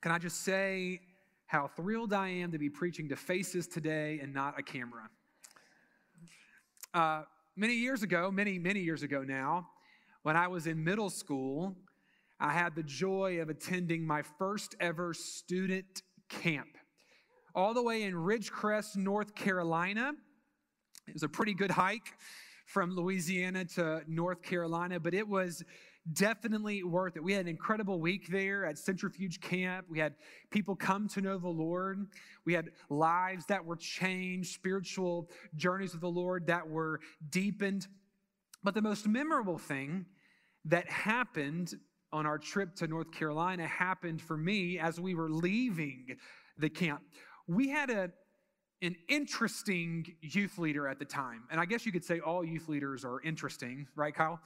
Can I just say how thrilled I am to be preaching to faces today and not a camera? Uh, many years ago, many, many years ago now, when I was in middle school, I had the joy of attending my first ever student camp, all the way in Ridgecrest, North Carolina. It was a pretty good hike from Louisiana to North Carolina, but it was definitely worth it. We had an incredible week there at Centrifuge Camp. We had people come to know the Lord. We had lives that were changed, spiritual journeys with the Lord that were deepened. But the most memorable thing that happened on our trip to North Carolina happened for me as we were leaving the camp. We had a an interesting youth leader at the time. And I guess you could say all youth leaders are interesting, right, Kyle?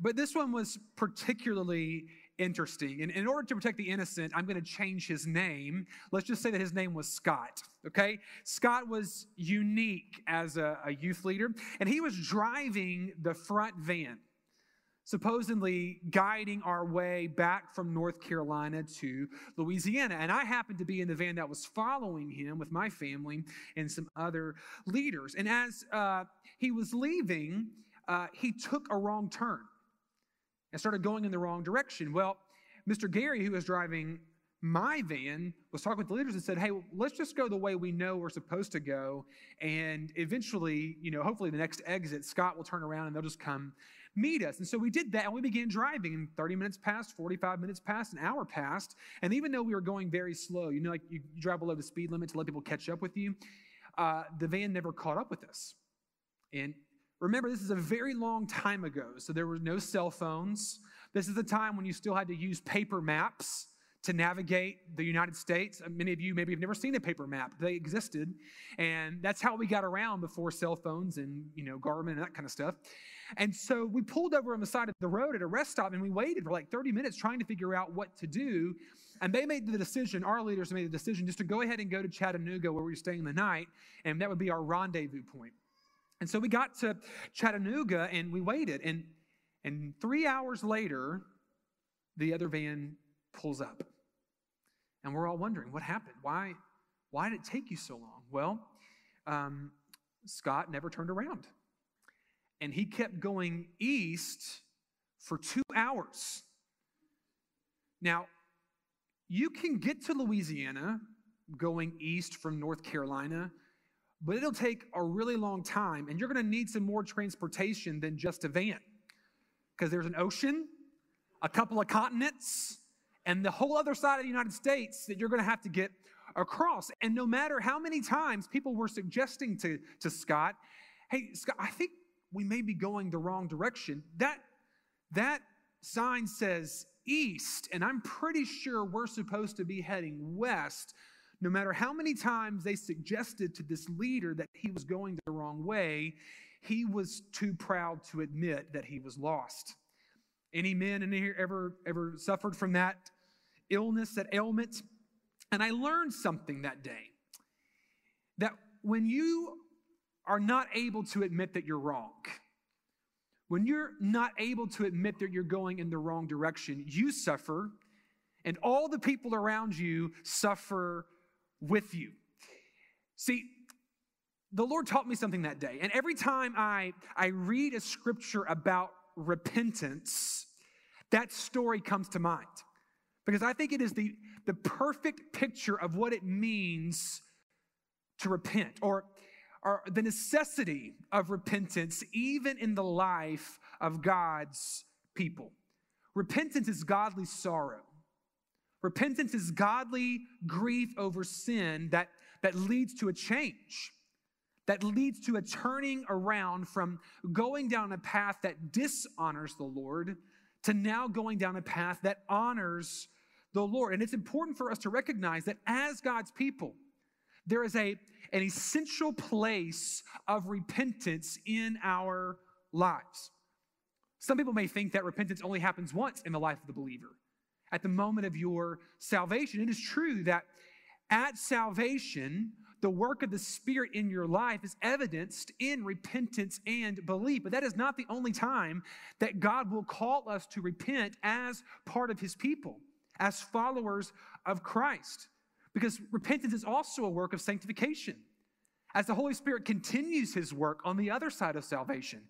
But this one was particularly interesting. And in order to protect the innocent, I'm going to change his name. Let's just say that his name was Scott, okay? Scott was unique as a, a youth leader, and he was driving the front van supposedly guiding our way back from North Carolina to Louisiana. And I happened to be in the van that was following him with my family and some other leaders. And as uh, he was leaving, uh, he took a wrong turn and started going in the wrong direction. Well, Mr. Gary, who was driving my van, was talking with the leaders and said, Hey, let's just go the way we know we're supposed to go. And eventually, you know, hopefully the next exit, Scott will turn around and they'll just come meet us. And so we did that and we began driving. And 30 minutes passed, 45 minutes passed, an hour passed. And even though we were going very slow, you know, like you drive below the speed limit to let people catch up with you, uh, the van never caught up with us. And remember, this is a very long time ago. So there were no cell phones. This is the time when you still had to use paper maps to navigate the United States. Uh, many of you maybe have never seen a paper map. They existed. And that's how we got around before cell phones and, you know, Garmin and that kind of stuff. And so we pulled over on the side of the road at a rest stop and we waited for like 30 minutes trying to figure out what to do. And they made the decision, our leaders made the decision just to go ahead and go to Chattanooga where we were staying the night. And that would be our rendezvous point. And so we got to Chattanooga and we waited. And, and three hours later, the other van pulls up. And we're all wondering what happened? Why, why did it take you so long? Well, um, Scott never turned around and he kept going east for two hours. Now, you can get to Louisiana going east from North Carolina, but it'll take a really long time, and you're going to need some more transportation than just a van because there's an ocean, a couple of continents, and the whole other side of the United States that you're going to have to get across. And no matter how many times people were suggesting to, to Scott, hey, Scott, I think we may be going the wrong direction. That, that sign says east, and I'm pretty sure we're supposed to be heading west. No matter how many times they suggested to this leader that he was going the wrong way, he was too proud to admit that he was lost. Any men in here ever, ever suffered from that illness, that ailment? And I learned something that day that when you are not able to admit that you're wrong, when you're not able to admit that you're going in the wrong direction, you suffer, and all the people around you suffer with you. See, the Lord taught me something that day. And every time I, I read a scripture about repentance, that story comes to mind. Because I think it is the, the perfect picture of what it means to repent. Or or the necessity of repentance, even in the life of God's people. Repentance is godly sorrow. Repentance is godly grief over sin that, that leads to a change, that leads to a turning around from going down a path that dishonors the Lord to now going down a path that honors the Lord. And it's important for us to recognize that as God's people, there is a, an essential place of repentance in our lives. Some people may think that repentance only happens once in the life of the believer. At the moment of your salvation, it is true that at salvation, the work of the Spirit in your life is evidenced in repentance and belief. But that is not the only time that God will call us to repent as part of His people. as followers of Christ. Because repentance is also a work of sanctification. As the Holy Spirit continues his work on the other side of salvation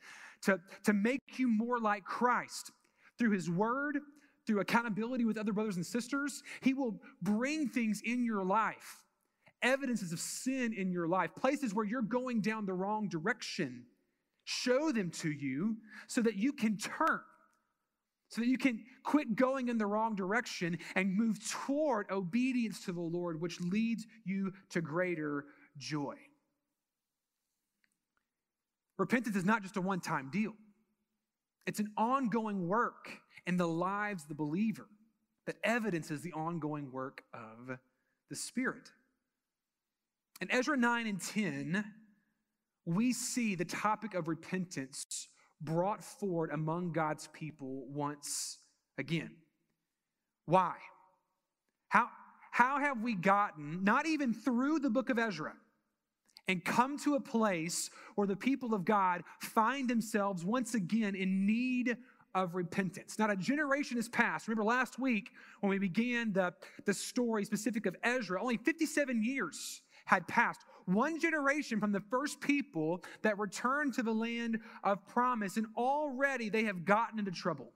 to, to make you more like Christ through his word, through accountability with other brothers and sisters, he will bring things in your life, evidences of sin in your life, places where you're going down the wrong direction. Show them to you so that you can turn so that you can quit going in the wrong direction and move toward obedience to the Lord, which leads you to greater joy. Repentance is not just a one time deal, it's an ongoing work in the lives of the believer that evidences the ongoing work of the Spirit. In Ezra 9 and 10, we see the topic of repentance brought forward among God's people once again. Why? How, how have we gotten, not even through the book of Ezra, and come to a place where the people of God find themselves once again in need of repentance. Not a generation has passed. Remember last week when we began the, the story specific of Ezra, only 57 years had passed one generation from the first people that returned to the land of promise, and already they have gotten into trouble.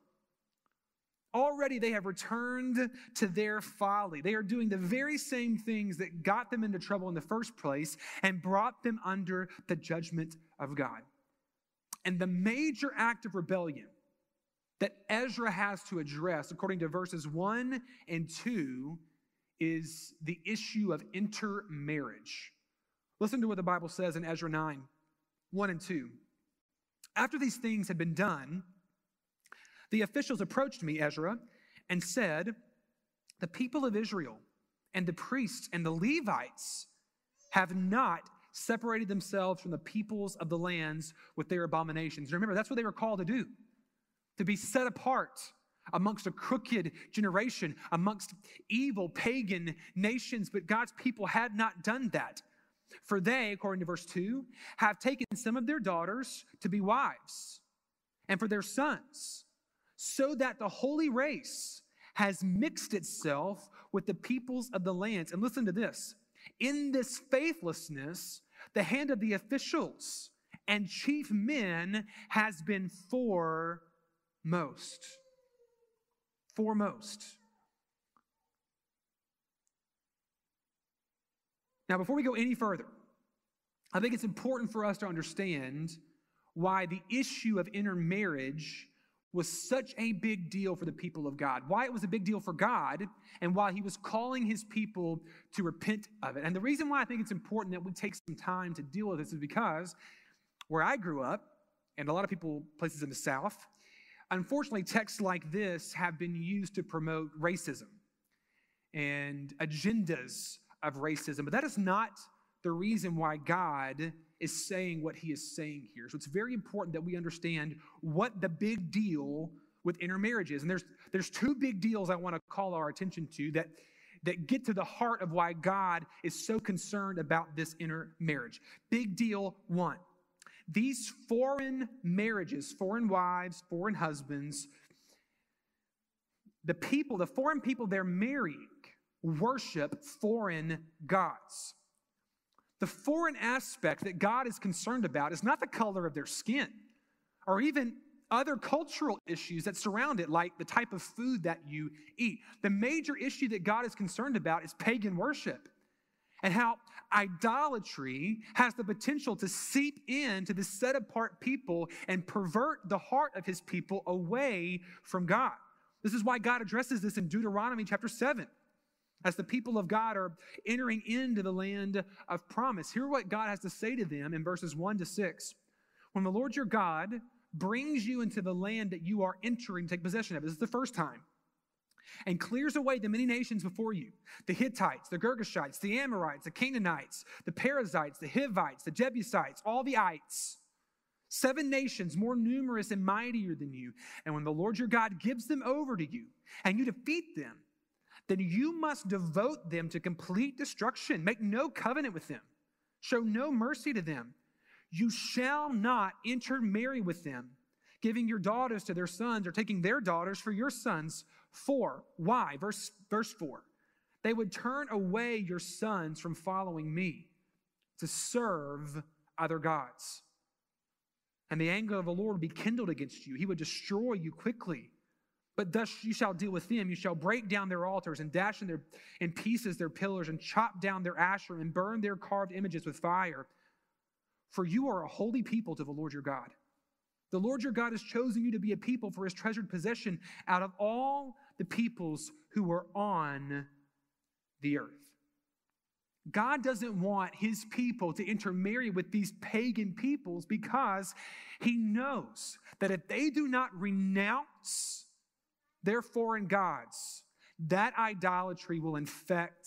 Already they have returned to their folly. They are doing the very same things that got them into trouble in the first place and brought them under the judgment of God. And the major act of rebellion that Ezra has to address, according to verses 1 and 2, is the issue of intermarriage. Listen to what the Bible says in Ezra 9 1 and 2. After these things had been done, the officials approached me, Ezra, and said, The people of Israel and the priests and the Levites have not separated themselves from the peoples of the lands with their abominations. Remember, that's what they were called to do to be set apart amongst a crooked generation, amongst evil pagan nations. But God's people had not done that. For they, according to verse 2, have taken some of their daughters to be wives, and for their sons, so that the holy race has mixed itself with the peoples of the lands. And listen to this in this faithlessness, the hand of the officials and chief men has been foremost. Foremost. Now, before we go any further, I think it's important for us to understand why the issue of intermarriage was such a big deal for the people of God, why it was a big deal for God, and why he was calling his people to repent of it. And the reason why I think it's important that we take some time to deal with this is because where I grew up, and a lot of people, places in the South, unfortunately, texts like this have been used to promote racism and agendas of racism. But that is not the reason why God is saying what he is saying here. So it's very important that we understand what the big deal with intermarriage is. And there's, there's two big deals I want to call our attention to that, that get to the heart of why God is so concerned about this intermarriage. Big deal one. These foreign marriages, foreign wives, foreign husbands, the people, the foreign people they're marrying, worship foreign gods. The foreign aspect that God is concerned about is not the color of their skin or even other cultural issues that surround it, like the type of food that you eat. The major issue that God is concerned about is pagan worship and how idolatry has the potential to seep into the set apart people and pervert the heart of his people away from God. This is why God addresses this in Deuteronomy chapter 7 as the people of God are entering into the land of promise. Hear what God has to say to them in verses 1 to 6. When the Lord your God brings you into the land that you are entering, take possession of, this is the first time, and clears away the many nations before you the Hittites, the Girgashites, the Amorites, the Canaanites, the Perizzites, the Hivites, the Jebusites, all the ites. Seven nations more numerous and mightier than you. And when the Lord your God gives them over to you and you defeat them, then you must devote them to complete destruction. Make no covenant with them, show no mercy to them. You shall not intermarry with them, giving your daughters to their sons or taking their daughters for your sons. For why? Verse, verse 4 They would turn away your sons from following me to serve other gods. And the anger of the Lord would be kindled against you. He would destroy you quickly. But thus you shall deal with them. You shall break down their altars and dash in, their, in pieces their pillars and chop down their asher and burn their carved images with fire. For you are a holy people to the Lord your God. The Lord your God has chosen you to be a people for his treasured possession out of all the peoples who are on the earth. God doesn't want his people to intermarry with these pagan peoples because he knows that if they do not renounce their foreign gods, that idolatry will infect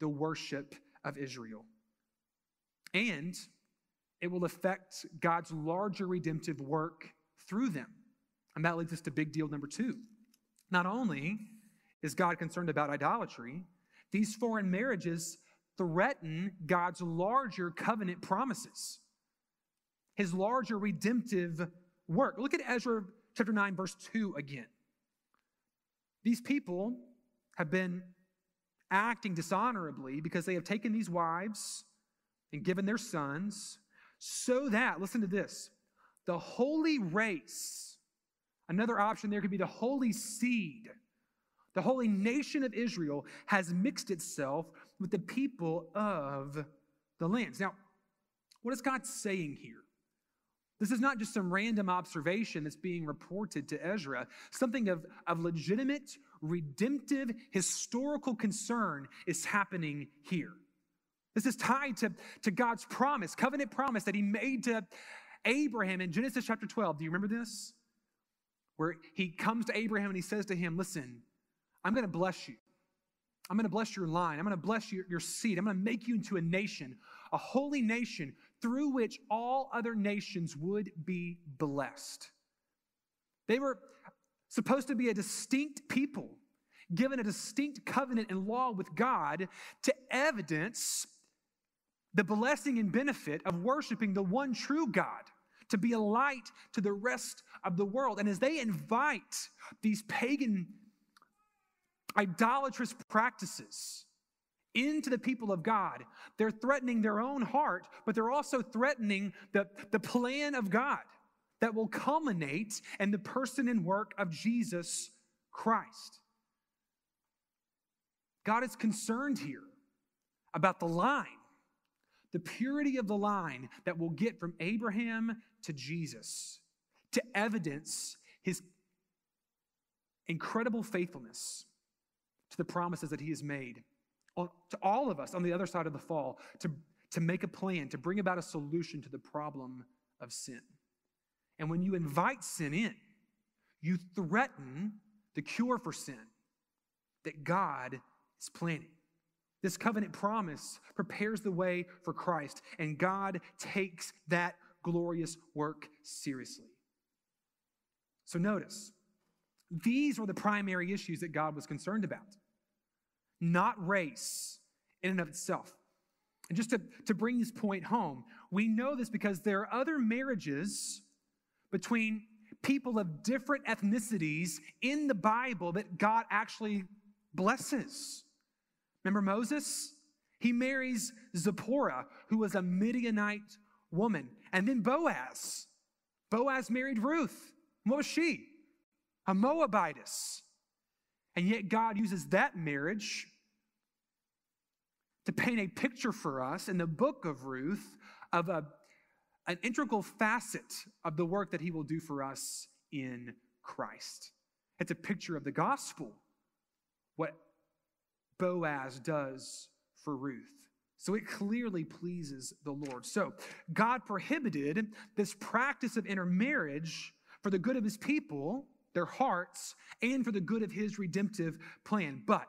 the worship of Israel. And it will affect God's larger redemptive work through them. And that leads us to big deal number two. Not only is God concerned about idolatry, these foreign marriages threaten God's larger covenant promises, his larger redemptive work. Look at Ezra chapter 9, verse 2 again. These people have been acting dishonorably because they have taken these wives and given their sons, so that, listen to this, the holy race, another option there could be the holy seed, the holy nation of Israel has mixed itself with the people of the lands. Now, what is God saying here? This is not just some random observation that's being reported to Ezra. Something of, of legitimate, redemptive, historical concern is happening here. This is tied to, to God's promise, covenant promise that He made to Abraham in Genesis chapter 12. Do you remember this? Where He comes to Abraham and He says to him, Listen, I'm going to bless you. I'm going to bless your line. I'm going to bless your, your seed. I'm going to make you into a nation, a holy nation through which all other nations would be blessed. They were supposed to be a distinct people, given a distinct covenant and law with God to evidence the blessing and benefit of worshiping the one true God, to be a light to the rest of the world. And as they invite these pagan, idolatrous practices, into the people of God. They're threatening their own heart, but they're also threatening the, the plan of God that will culminate in the person and work of Jesus Christ. God is concerned here about the line, the purity of the line that we'll get from Abraham to Jesus to evidence his incredible faithfulness to the promises that he has made to all of us on the other side of the fall to, to make a plan, to bring about a solution to the problem of sin. And when you invite sin in, you threaten the cure for sin that God is planning. This covenant promise prepares the way for Christ, and God takes that glorious work seriously. So notice, these were the primary issues that God was concerned about not race in and of itself. And just to, to bring this point home, we know this because there are other marriages between people of different ethnicities in the Bible that God actually blesses. Remember Moses? He marries Zipporah, who was a Midianite woman. And then Boaz. Boaz married Ruth. What was she? A Moabitess. And yet God uses that marriage to paint a picture for us in the book of Ruth of a, an integral facet of the work that he will do for us in Christ. It's a picture of the gospel, what Boaz does for Ruth. So it clearly pleases the Lord. So God prohibited this practice of intermarriage for the good of his people, their hearts, and for the good of his redemptive plan. But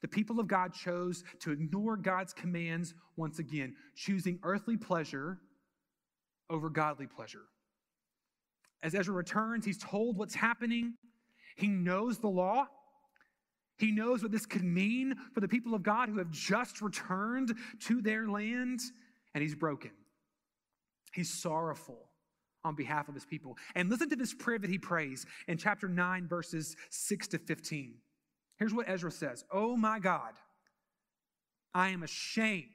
the people of God chose to ignore God's commands once again, choosing earthly pleasure over godly pleasure. As Ezra returns, he's told what's happening. He knows the law. He knows what this could mean for the people of God who have just returned to their land, and he's broken. He's sorrowful on behalf of his people. And listen to this prayer that he prays in chapter 9, verses 6 to 15. Here's what Ezra says Oh my God, I am ashamed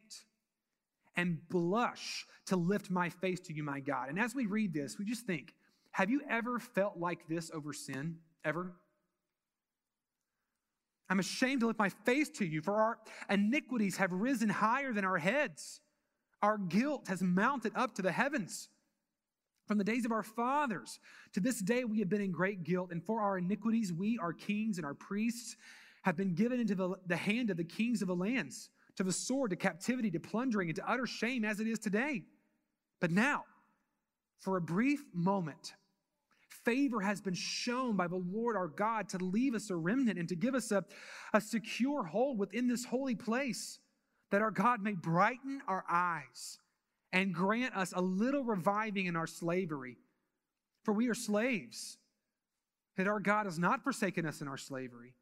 and blush to lift my face to you, my God. And as we read this, we just think, have you ever felt like this over sin? Ever? I'm ashamed to lift my face to you, for our iniquities have risen higher than our heads. Our guilt has mounted up to the heavens. From the days of our fathers to this day, we have been in great guilt, and for our iniquities, we, our kings and our priests, have been given into the, the hand of the kings of the lands, to the sword, to captivity, to plundering, and to utter shame as it is today. But now, for a brief moment, favor has been shown by the Lord our God to leave us a remnant and to give us a, a secure hold within this holy place, that our God may brighten our eyes and grant us a little reviving in our slavery. For we are slaves, that our God has not forsaken us in our slavery,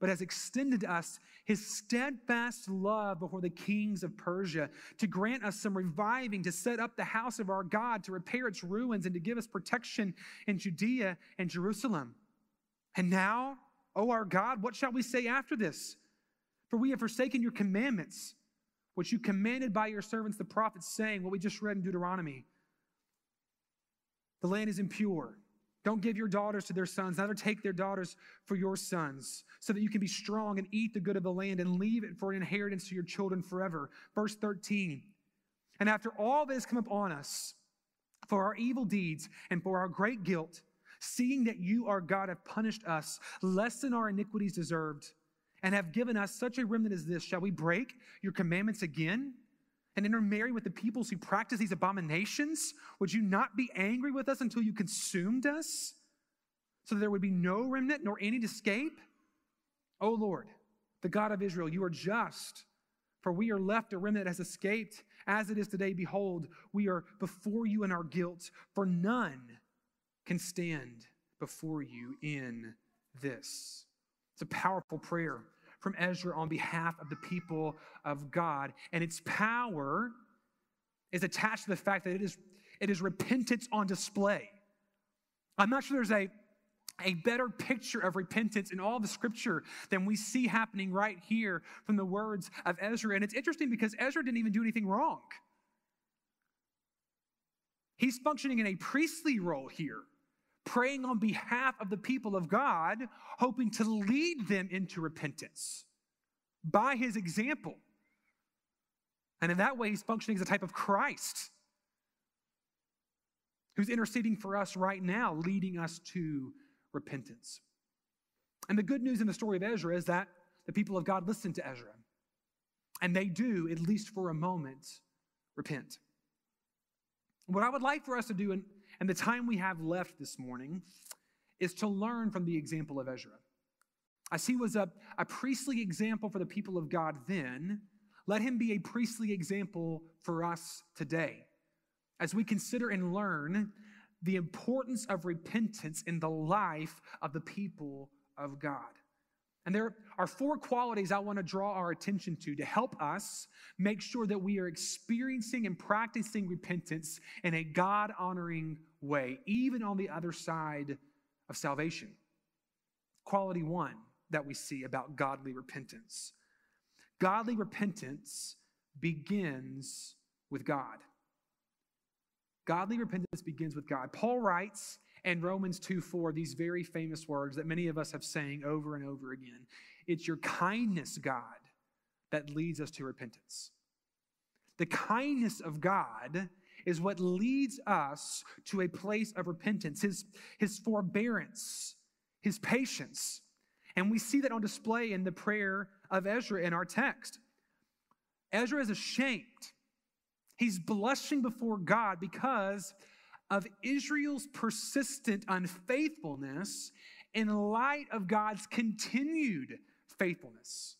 but has extended to us his steadfast love before the kings of Persia, to grant us some reviving, to set up the house of our God, to repair its ruins, and to give us protection in Judea and Jerusalem. And now, O our God, what shall we say after this? For we have forsaken your commandments which you commanded by your servants the prophets, saying, what we just read in Deuteronomy. The land is impure. Don't give your daughters to their sons, neither take their daughters for your sons, so that you can be strong and eat the good of the land and leave it for an inheritance to your children forever. Verse 13. And after all that has come upon us, for our evil deeds and for our great guilt, seeing that you, our God, have punished us less than our iniquities deserved, and have given us such a remnant as this, shall we break your commandments again and intermarry with the peoples who practice these abominations? Would you not be angry with us until you consumed us, so that there would be no remnant nor any to escape? O Lord, the God of Israel, you are just, for we are left a remnant that has escaped. As it is today, behold, we are before you in our guilt, for none can stand before you in this. It's a powerful prayer from Ezra on behalf of the people of God. And its power is attached to the fact that it is, it is repentance on display. I'm not sure there's a, a better picture of repentance in all the scripture than we see happening right here from the words of Ezra. And it's interesting because Ezra didn't even do anything wrong. He's functioning in a priestly role here praying on behalf of the people of God, hoping to lead them into repentance by his example. And in that way, he's functioning as a type of Christ who's interceding for us right now, leading us to repentance. And the good news in the story of Ezra is that the people of God listen to Ezra. And they do, at least for a moment, repent. What I would like for us to do, and and the time we have left this morning is to learn from the example of Ezra. As he was a, a priestly example for the people of God then, let him be a priestly example for us today. As we consider and learn the importance of repentance in the life of the people of God. And there are four qualities I want to draw our attention to to help us make sure that we are experiencing and practicing repentance in a God honoring way, even on the other side of salvation. Quality one that we see about godly repentance godly repentance begins with God. Godly repentance begins with God. Paul writes in Romans 2 4 these very famous words that many of us have saying over and over again. It's your kindness, God, that leads us to repentance. The kindness of God is what leads us to a place of repentance, his, his forbearance, his patience. And we see that on display in the prayer of Ezra in our text. Ezra is ashamed. He's blushing before God because of Israel's persistent unfaithfulness in light of God's continued faithfulness.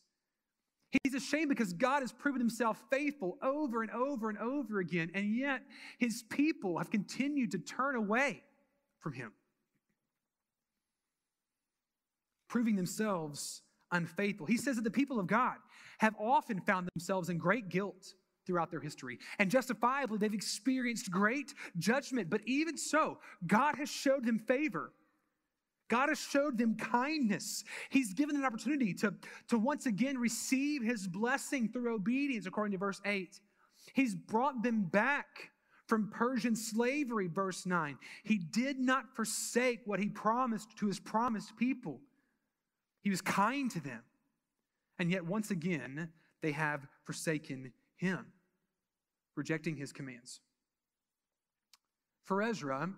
He's ashamed because God has proven himself faithful over and over and over again, and yet his people have continued to turn away from him, proving themselves unfaithful. He says that the people of God have often found themselves in great guilt throughout their history. And justifiably, they've experienced great judgment. But even so, God has showed them favor. God has showed them kindness. He's given an opportunity to, to once again receive his blessing through obedience, according to verse 8. He's brought them back from Persian slavery, verse 9. He did not forsake what he promised to his promised people. He was kind to them. And yet, once again, they have forsaken him, rejecting his commands. For Ezra,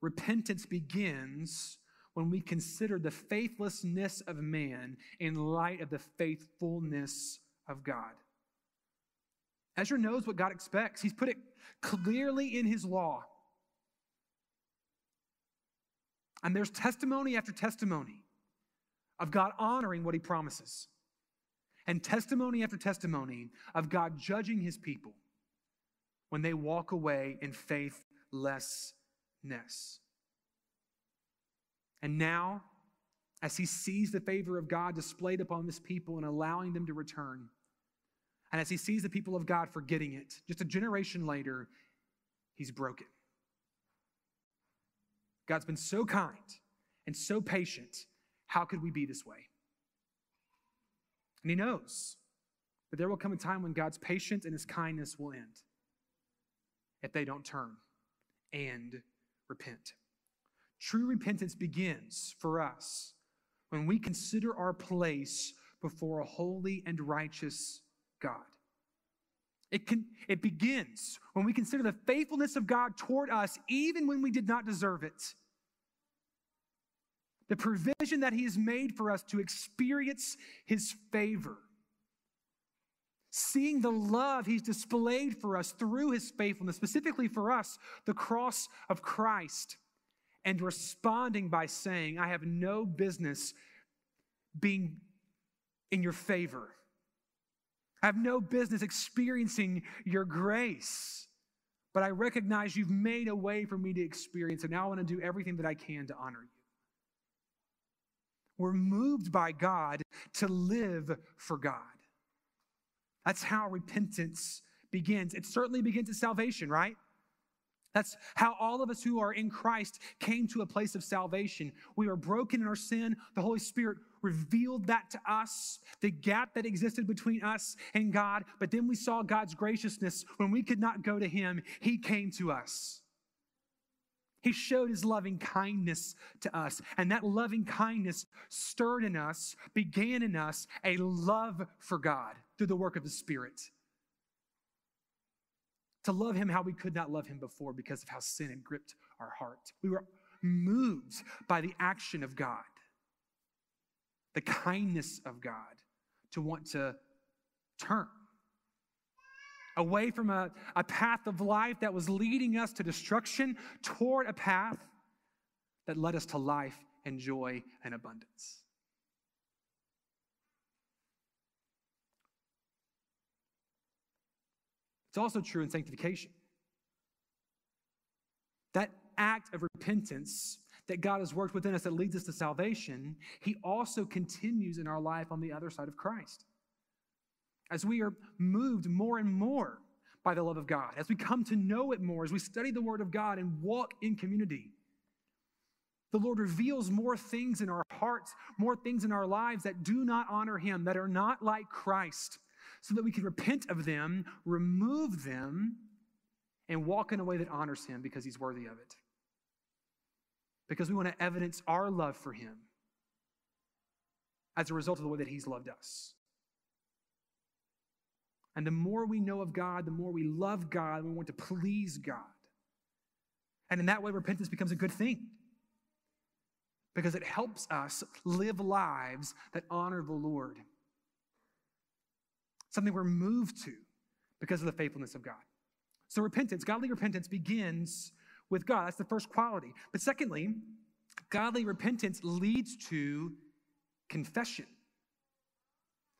repentance begins when we consider the faithlessness of man in light of the faithfulness of God. Ezra knows what God expects, he's put it clearly in his law. And there's testimony after testimony of God honoring what he promises, and testimony after testimony of God judging his people when they walk away in faithlessness. And now, as he sees the favor of God displayed upon his people and allowing them to return, and as he sees the people of God forgetting it, just a generation later, he's broken. God's been so kind and so patient. How could we be this way? And he knows that there will come a time when God's patience and his kindness will end if they don't turn and repent. True repentance begins for us when we consider our place before a holy and righteous God. It, can, it begins when we consider the faithfulness of God toward us, even when we did not deserve it. The provision that He has made for us to experience His favor. Seeing the love He's displayed for us through His faithfulness, specifically for us, the cross of Christ and responding by saying, I have no business being in your favor. I have no business experiencing your grace. But I recognize you've made a way for me to experience, and now I want to do everything that I can to honor you. We're moved by God to live for God. That's how repentance begins. It certainly begins at salvation, right? That's how all of us who are in Christ came to a place of salvation. We were broken in our sin. The Holy Spirit revealed that to us, the gap that existed between us and God. But then we saw God's graciousness. When we could not go to Him, He came to us. He showed His loving kindness to us. And that loving kindness stirred in us, began in us a love for God through the work of the Spirit to love him how we could not love him before because of how sin had gripped our heart. We were moved by the action of God, the kindness of God, to want to turn away from a, a path of life that was leading us to destruction toward a path that led us to life and joy and abundance. It's also true in sanctification. That act of repentance that God has worked within us that leads us to salvation, He also continues in our life on the other side of Christ. As we are moved more and more by the love of God, as we come to know it more, as we study the Word of God and walk in community, the Lord reveals more things in our hearts, more things in our lives that do not honor Him, that are not like Christ so that we can repent of them, remove them, and walk in a way that honors Him because He's worthy of it. Because we want to evidence our love for Him as a result of the way that He's loved us. And the more we know of God, the more we love God, and we want to please God. And in that way, repentance becomes a good thing because it helps us live lives that honor the Lord something we're moved to because of the faithfulness of God. So, repentance, godly repentance begins with God. That's the first quality. But secondly, godly repentance leads to confession.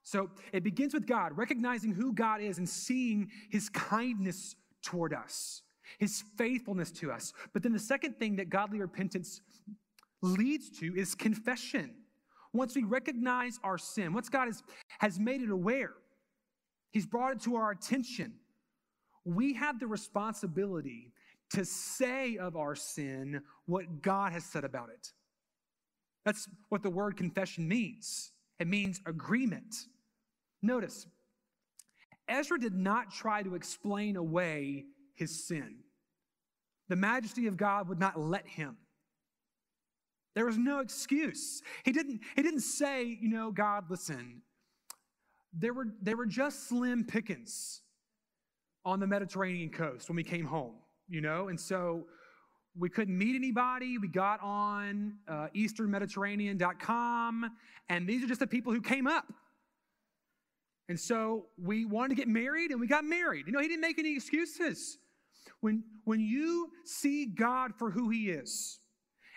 So, it begins with God, recognizing who God is and seeing his kindness toward us, his faithfulness to us. But then the second thing that godly repentance leads to is confession. Once we recognize our sin, once God has, has made it aware, He's brought it to our attention. We have the responsibility to say of our sin what God has said about it. That's what the word confession means. It means agreement. Notice, Ezra did not try to explain away his sin. The majesty of God would not let him. There was no excuse. He didn't, he didn't say, you know, God, listen, there were, there were just slim pickings on the Mediterranean coast when we came home, you know? And so we couldn't meet anybody. We got on uh, easternmediterranean.com, and these are just the people who came up. And so we wanted to get married, and we got married. You know, he didn't make any excuses. When, when you see God for who he is,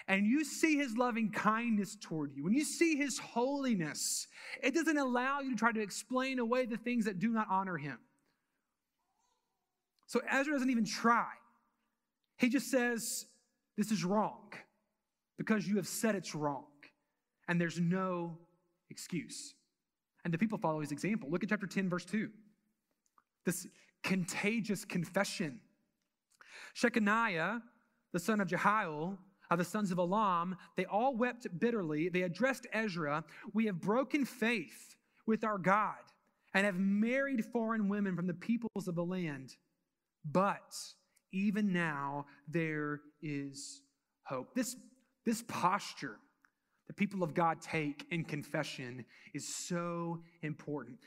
and you see his loving kindness toward you, when you see his holiness, it doesn't allow you to try to explain away the things that do not honor him. So Ezra doesn't even try. He just says, This is wrong because you have said it's wrong, and there's no excuse. And the people follow his example. Look at chapter 10, verse 2. This contagious confession. Shechaniah, the son of Jehiel, of the sons of Elam, they all wept bitterly. They addressed Ezra, We have broken faith with our God and have married foreign women from the peoples of the land. But even now, there is hope. This, this posture the people of God take in confession is so important.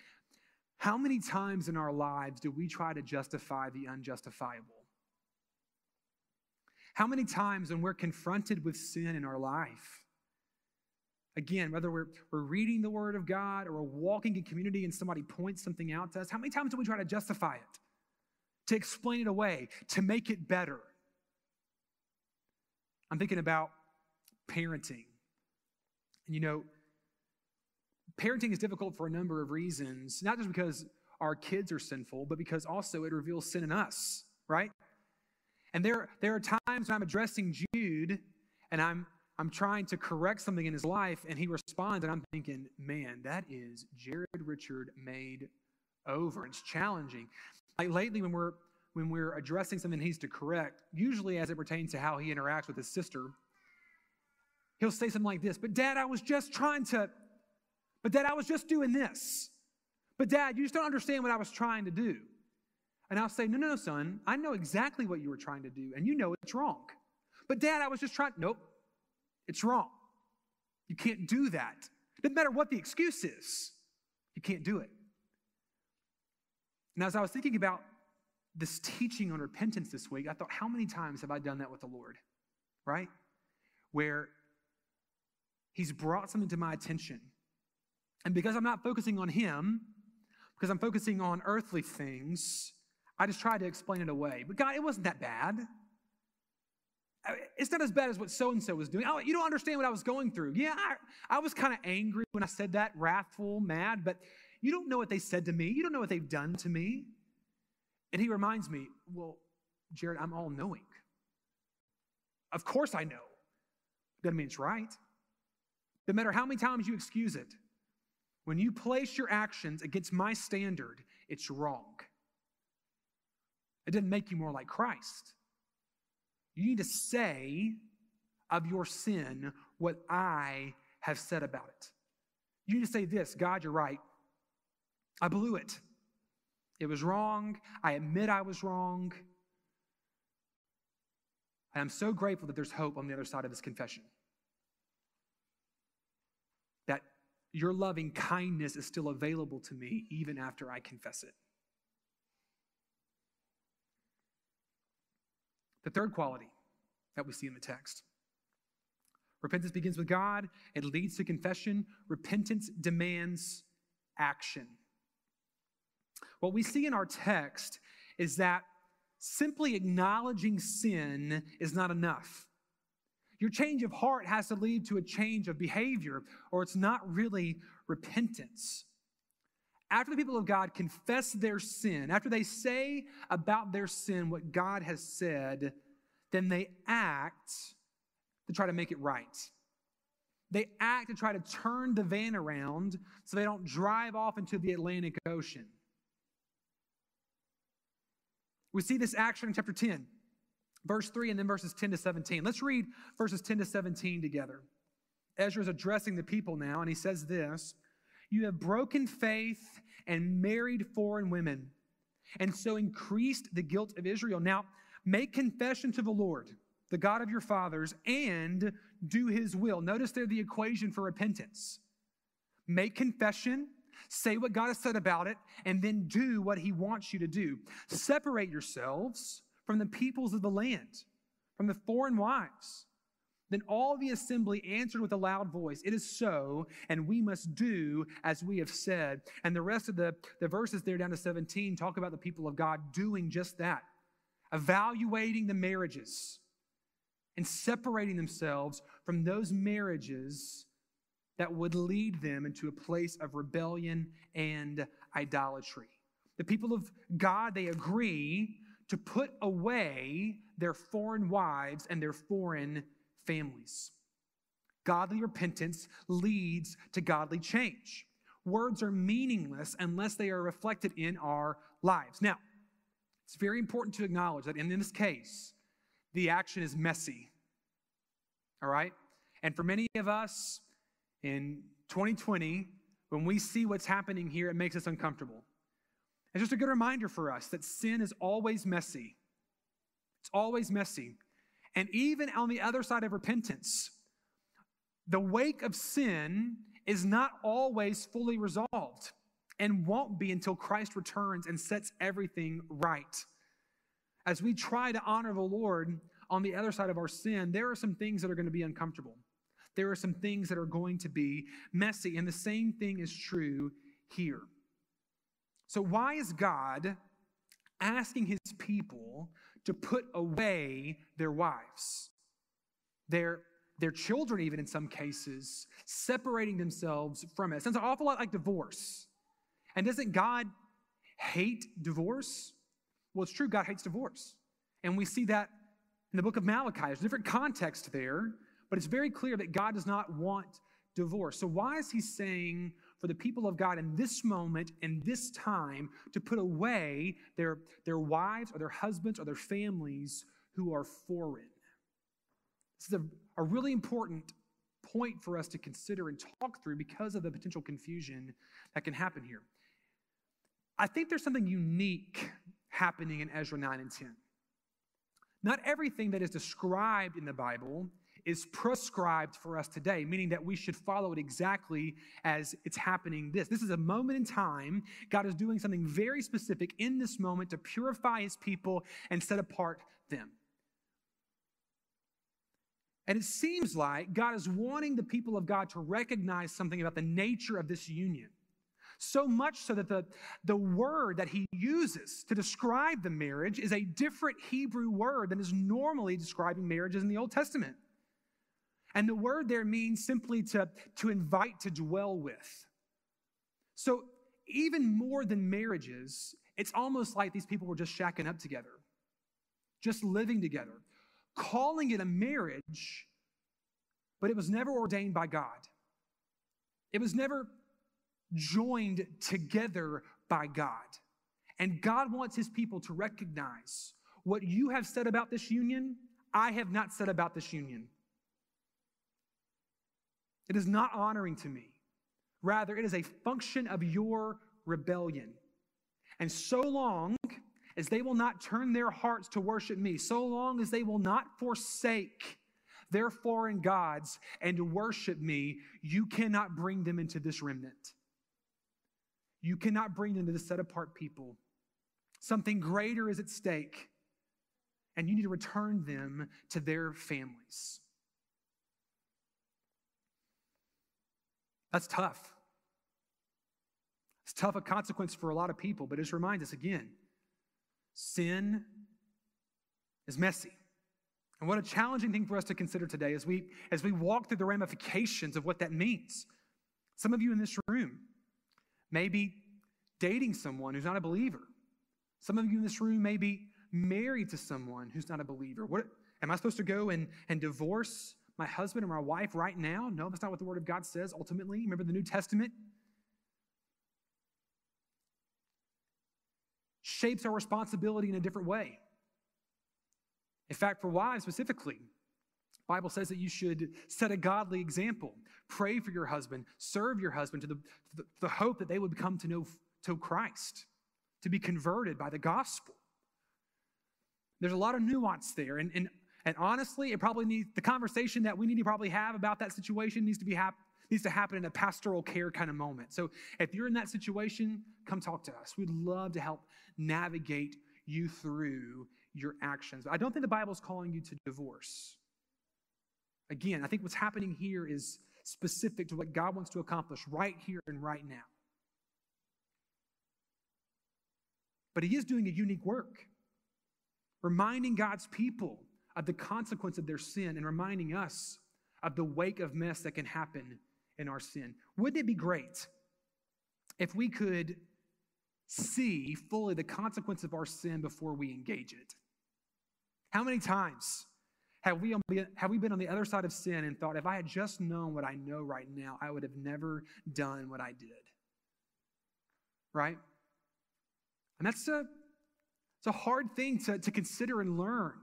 How many times in our lives do we try to justify the unjustifiable? How many times when we're confronted with sin in our life, again, whether we're, we're reading the Word of God or we're walking in community and somebody points something out to us, how many times do we try to justify it, to explain it away, to make it better? I'm thinking about parenting. You know, parenting is difficult for a number of reasons, not just because our kids are sinful, but because also it reveals sin in us, right? And there, there are times when I'm addressing Jude and I'm, I'm trying to correct something in his life, and he responds, and I'm thinking, man, that is Jared Richard made over. It's challenging. Like lately, when we're when we're addressing something he needs to correct, usually as it pertains to how he interacts with his sister, he'll say something like this, but dad, I was just trying to, but dad, I was just doing this. But dad, you just don't understand what I was trying to do. And I'll say, No, no, no, son, I know exactly what you were trying to do, and you know it's wrong. But dad, I was just trying, nope, it's wrong. You can't do that. Doesn't matter what the excuse is, you can't do it. And as I was thinking about this teaching on repentance this week, I thought, how many times have I done that with the Lord? Right? Where He's brought something to my attention. And because I'm not focusing on Him, because I'm focusing on earthly things, I just tried to explain it away. But God, it wasn't that bad. It's not as bad as what so and so was doing. You don't understand what I was going through. Yeah, I, I was kind of angry when I said that, wrathful, mad, but you don't know what they said to me. You don't know what they've done to me. And he reminds me, well, Jared, I'm all knowing. Of course I know. Doesn't mean it's right. No matter how many times you excuse it, when you place your actions against my standard, it's wrong. It didn't make you more like Christ. You need to say of your sin what I have said about it. You need to say this God, you're right. I blew it. It was wrong. I admit I was wrong. And I'm so grateful that there's hope on the other side of this confession. That your loving kindness is still available to me even after I confess it. The third quality that we see in the text repentance begins with God, it leads to confession. Repentance demands action. What we see in our text is that simply acknowledging sin is not enough. Your change of heart has to lead to a change of behavior, or it's not really repentance after the people of God confess their sin, after they say about their sin what God has said, then they act to try to make it right. They act to try to turn the van around so they don't drive off into the Atlantic Ocean. We see this action in chapter 10, verse 3, and then verses 10 to 17. Let's read verses 10 to 17 together. Ezra is addressing the people now, and he says this You have broken faith and married foreign women, and so increased the guilt of Israel. Now, make confession to the Lord, the God of your fathers, and do his will. Notice there the equation for repentance. Make confession, say what God has said about it, and then do what he wants you to do. Separate yourselves from the peoples of the land, from the foreign wives then all the assembly answered with a loud voice, It is so, and we must do as we have said. And the rest of the, the verses there down to 17 talk about the people of God doing just that, evaluating the marriages and separating themselves from those marriages that would lead them into a place of rebellion and idolatry. The people of God, they agree to put away their foreign wives and their foreign families. Godly repentance leads to godly change. Words are meaningless unless they are reflected in our lives. Now, it's very important to acknowledge that in this case, the action is messy. All right? And for many of us in 2020, when we see what's happening here, it makes us uncomfortable. It's just a good reminder for us that sin is always messy. It's always messy. And even on the other side of repentance, the wake of sin is not always fully resolved and won't be until Christ returns and sets everything right. As we try to honor the Lord on the other side of our sin, there are some things that are going to be uncomfortable. There are some things that are going to be messy, and the same thing is true here. So, why is God asking his people to put away their wives, their, their children, even in some cases, separating themselves from it. Sounds an awful lot like divorce. And doesn't God hate divorce? Well, it's true, God hates divorce. And we see that in the book of Malachi. There's a different context there, but it's very clear that God does not want divorce. So, why is he saying for the people of God in this moment, in this time, to put away their, their wives or their husbands or their families who are foreign. This is a, a really important point for us to consider and talk through because of the potential confusion that can happen here. I think there's something unique happening in Ezra 9 and 10. Not everything that is described in the Bible is prescribed for us today, meaning that we should follow it exactly as it's happening this. This is a moment in time. God is doing something very specific in this moment to purify his people and set apart them. And it seems like God is wanting the people of God to recognize something about the nature of this union. So much so that the, the word that he uses to describe the marriage is a different Hebrew word than is normally describing marriages in the Old Testament. And the word there means simply to, to invite to dwell with. So, even more than marriages, it's almost like these people were just shacking up together, just living together, calling it a marriage, but it was never ordained by God. It was never joined together by God. And God wants his people to recognize what you have said about this union, I have not said about this union. It is not honoring to me. Rather, it is a function of your rebellion. And so long as they will not turn their hearts to worship me, so long as they will not forsake their foreign gods and worship me, you cannot bring them into this remnant. You cannot bring them to the set apart people. Something greater is at stake, and you need to return them to their families. That's tough. It's tough a consequence for a lot of people, but just remind us again sin is messy. And what a challenging thing for us to consider today as we, as we walk through the ramifications of what that means. Some of you in this room may be dating someone who's not a believer. Some of you in this room may be married to someone who's not a believer. What am I supposed to go and, and divorce my husband or my wife right now? No, that's not what the Word of God says ultimately. Remember the New Testament? shapes our responsibility in a different way. In fact, for wives specifically, Bible says that you should set a godly example. Pray for your husband, serve your husband to the, the, the hope that they would come to know to Christ, to be converted by the gospel. There's a lot of nuance there. And, and, and honestly, it probably needs the conversation that we need to probably have about that situation needs to be hap- needs to happen in a pastoral care kind of moment. So if you're in that situation, come talk to us. We'd love to help navigate you through your actions. I don't think the Bible's calling you to divorce. Again, I think what's happening here is specific to what God wants to accomplish right here and right now. But He is doing a unique work, reminding God's people of the consequence of their sin and reminding us of the wake of mess that can happen in our sin. Wouldn't it be great if we could see fully the consequence of our sin before we engage it? How many times have we, have we been on the other side of sin and thought, if I had just known what I know right now, I would have never done what I did? Right? And that's a, it's a hard thing to, to consider and learn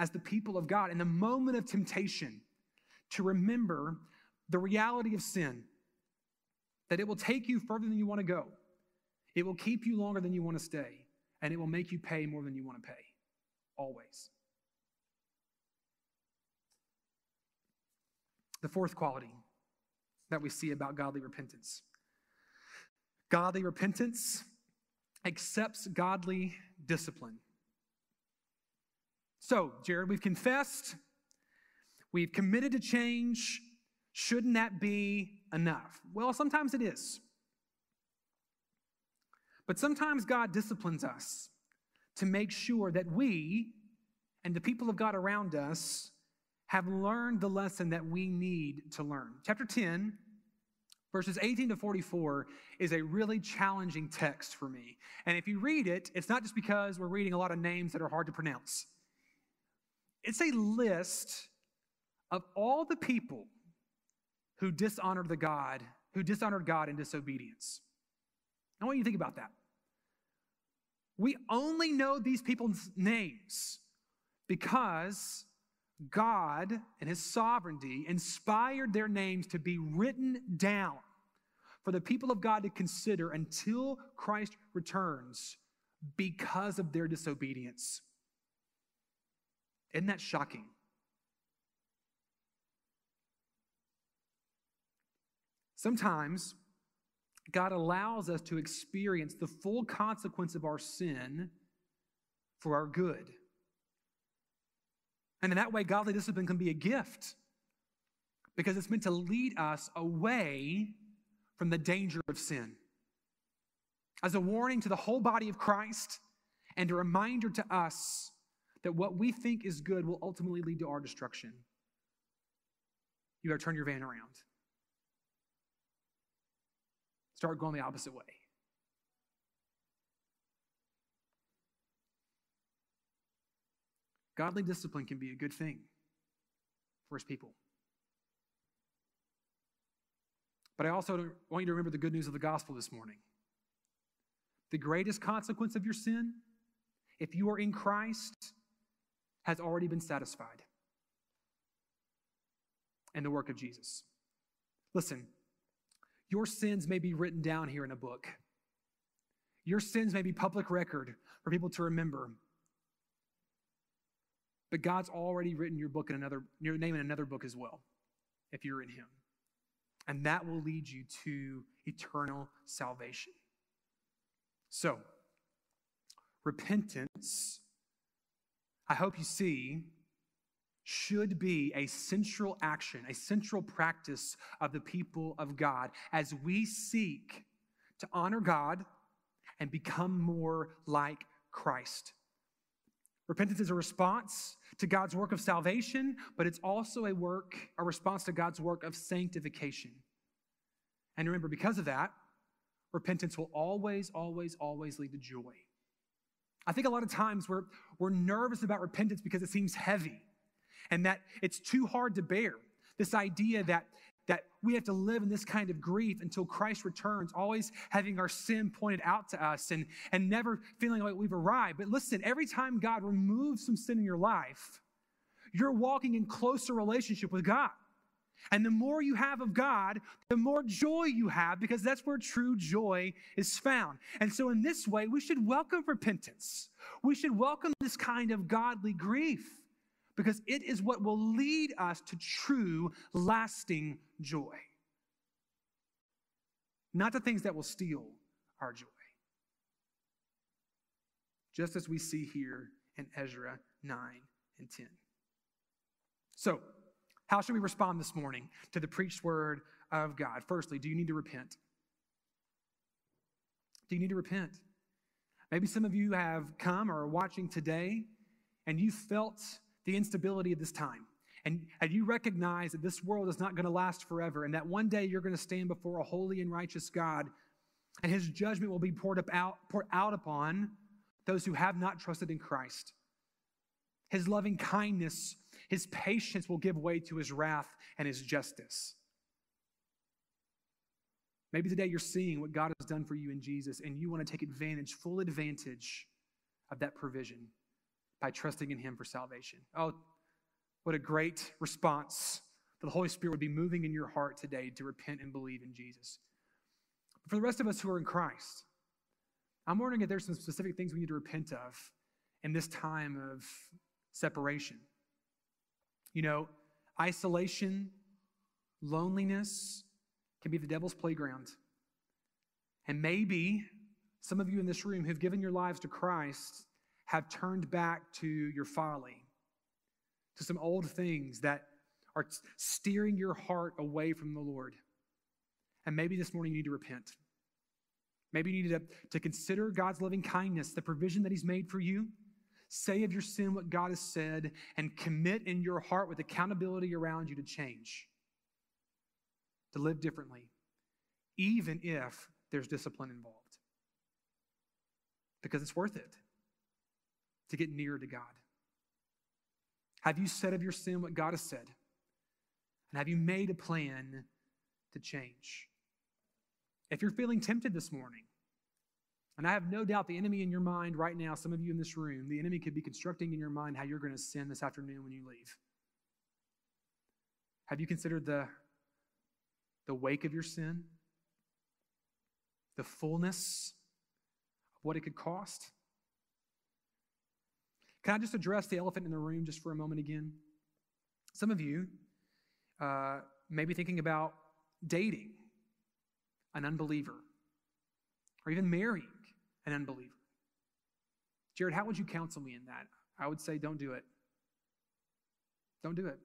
as the people of God. In the moment of temptation, to remember the reality of sin, that it will take you further than you want to go, it will keep you longer than you want to stay, and it will make you pay more than you want to pay. Always. The fourth quality that we see about godly repentance godly repentance accepts godly discipline. So, Jared, we've confessed, we've committed to change. Shouldn't that be enough? Well, sometimes it is. But sometimes God disciplines us to make sure that we and the people of God around us have learned the lesson that we need to learn. Chapter 10, verses 18 to 44, is a really challenging text for me. And if you read it, it's not just because we're reading a lot of names that are hard to pronounce, it's a list of all the people who dishonored the God, who dishonored God in disobedience. I want you to think about that. We only know these people's names because God and his sovereignty inspired their names to be written down for the people of God to consider until Christ returns because of their disobedience. Isn't that shocking? Sometimes God allows us to experience the full consequence of our sin for our good. And in that way, godly discipline can be a gift because it's meant to lead us away from the danger of sin. As a warning to the whole body of Christ and a reminder to us that what we think is good will ultimately lead to our destruction. You to turn your van around. Start going the opposite way. Godly discipline can be a good thing for his people. But I also want you to remember the good news of the gospel this morning. The greatest consequence of your sin, if you are in Christ, has already been satisfied in the work of Jesus. Listen, your sins may be written down here in a book. Your sins may be public record for people to remember. But God's already written your book in another, your name in another book as well, if you're in Him. And that will lead you to eternal salvation. So, repentance, I hope you see, should be a central action, a central practice of the people of God as we seek to honor God and become more like Christ. Repentance is a response to God's work of salvation, but it's also a work, a response to God's work of sanctification. And remember, because of that, repentance will always, always, always lead to joy. I think a lot of times we're, we're nervous about repentance because it seems heavy and that it's too hard to bear. This idea that, that we have to live in this kind of grief until Christ returns, always having our sin pointed out to us and, and never feeling like we've arrived. But listen, every time God removes some sin in your life, you're walking in closer relationship with God. And the more you have of God, the more joy you have because that's where true joy is found. And so, in this way, we should welcome repentance. We should welcome this kind of godly grief because it is what will lead us to true, lasting joy. Not the things that will steal our joy. Just as we see here in Ezra 9 and 10. So, how should we respond this morning to the preached word of God? Firstly, do you need to repent? Do you need to repent? Maybe some of you have come or are watching today and you felt the instability of this time. And, and you recognize that this world is not going to last forever and that one day you're going to stand before a holy and righteous God and his judgment will be poured, out, poured out upon those who have not trusted in Christ. His loving kindness his patience will give way to his wrath and his justice. Maybe today you're seeing what God has done for you in Jesus, and you want to take advantage, full advantage of that provision by trusting in Him for salvation. Oh, what a great response that the Holy Spirit would be moving in your heart today to repent and believe in Jesus. For the rest of us who are in Christ, I'm wondering if there's some specific things we need to repent of in this time of separation. You know, isolation, loneliness can be the devil's playground. And maybe some of you in this room who've given your lives to Christ have turned back to your folly, to some old things that are steering your heart away from the Lord. And maybe this morning you need to repent. Maybe you need to, to consider God's loving kindness, the provision that He's made for you, Say of your sin what God has said and commit in your heart with accountability around you to change, to live differently, even if there's discipline involved. Because it's worth it to get nearer to God. Have you said of your sin what God has said? And have you made a plan to change? If you're feeling tempted this morning, and I have no doubt the enemy in your mind right now, some of you in this room, the enemy could be constructing in your mind how you're going to sin this afternoon when you leave. Have you considered the, the wake of your sin? The fullness of what it could cost? Can I just address the elephant in the room just for a moment again? Some of you uh, may be thinking about dating an unbeliever or even marrying an unbeliever. Jared, how would you counsel me in that? I would say, don't do it. Don't do it.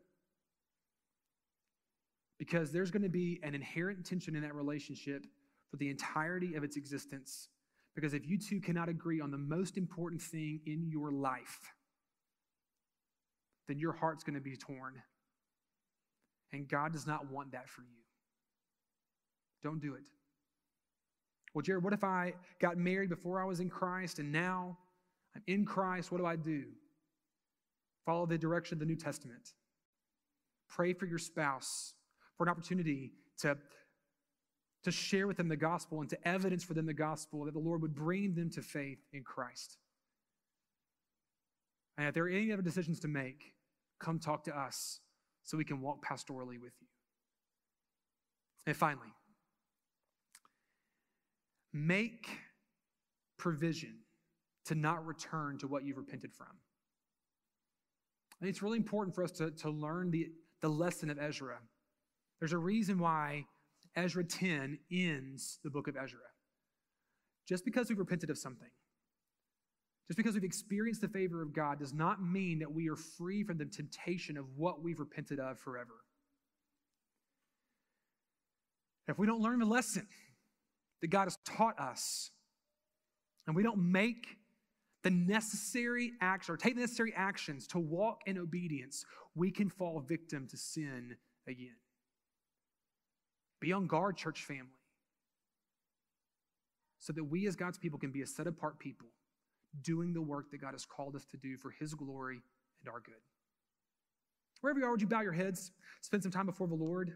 Because there's going to be an inherent tension in that relationship for the entirety of its existence. Because if you two cannot agree on the most important thing in your life, then your heart's going to be torn. And God does not want that for you. Don't do it. Well, Jared, what if I got married before I was in Christ and now I'm in Christ? What do I do? Follow the direction of the New Testament. Pray for your spouse for an opportunity to, to share with them the gospel and to evidence for them the gospel that the Lord would bring them to faith in Christ. And if there are any other decisions to make, come talk to us so we can walk pastorally with you. And finally, Make provision to not return to what you've repented from. And it's really important for us to, to learn the, the lesson of Ezra. There's a reason why Ezra 10 ends the book of Ezra. Just because we've repented of something, just because we've experienced the favor of God, does not mean that we are free from the temptation of what we've repented of forever. If we don't learn the lesson, that God has taught us, and we don't make the necessary actions or take the necessary actions to walk in obedience, we can fall victim to sin again. Be on guard, church family, so that we as God's people can be a set apart people doing the work that God has called us to do for His glory and our good. Wherever you are, would you bow your heads, spend some time before the Lord?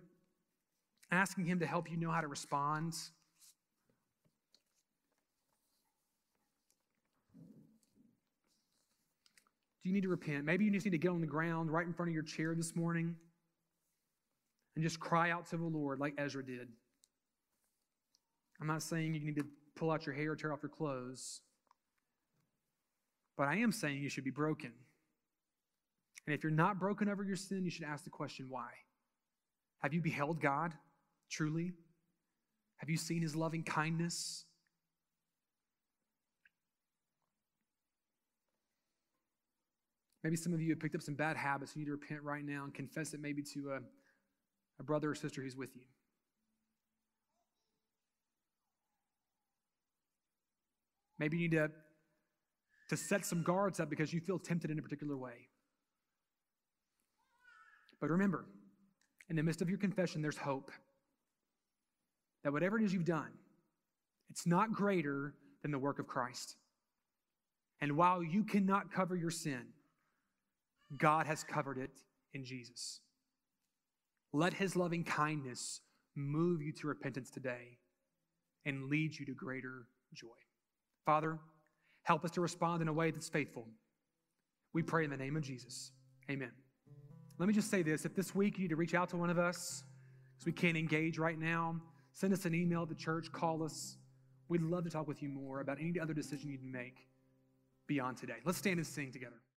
asking Him to help you know how to respond. You need to repent? Maybe you just need to get on the ground right in front of your chair this morning and just cry out to the Lord like Ezra did. I'm not saying you need to pull out your hair or tear off your clothes, but I am saying you should be broken. And if you're not broken over your sin, you should ask the question why? Have you beheld God truly? Have you seen his loving kindness? Maybe some of you have picked up some bad habits. You need to repent right now and confess it maybe to a, a brother or sister who's with you. Maybe you need to, to set some guards up because you feel tempted in a particular way. But remember, in the midst of your confession, there's hope. That whatever it is you've done, it's not greater than the work of Christ. And while you cannot cover your sin, God has covered it in Jesus. Let his loving kindness move you to repentance today and lead you to greater joy. Father, help us to respond in a way that's faithful. We pray in the name of Jesus. Amen. Let me just say this if this week you need to reach out to one of us because we can't engage right now, send us an email at the church, call us. We'd love to talk with you more about any other decision you need to make beyond today. Let's stand and sing together.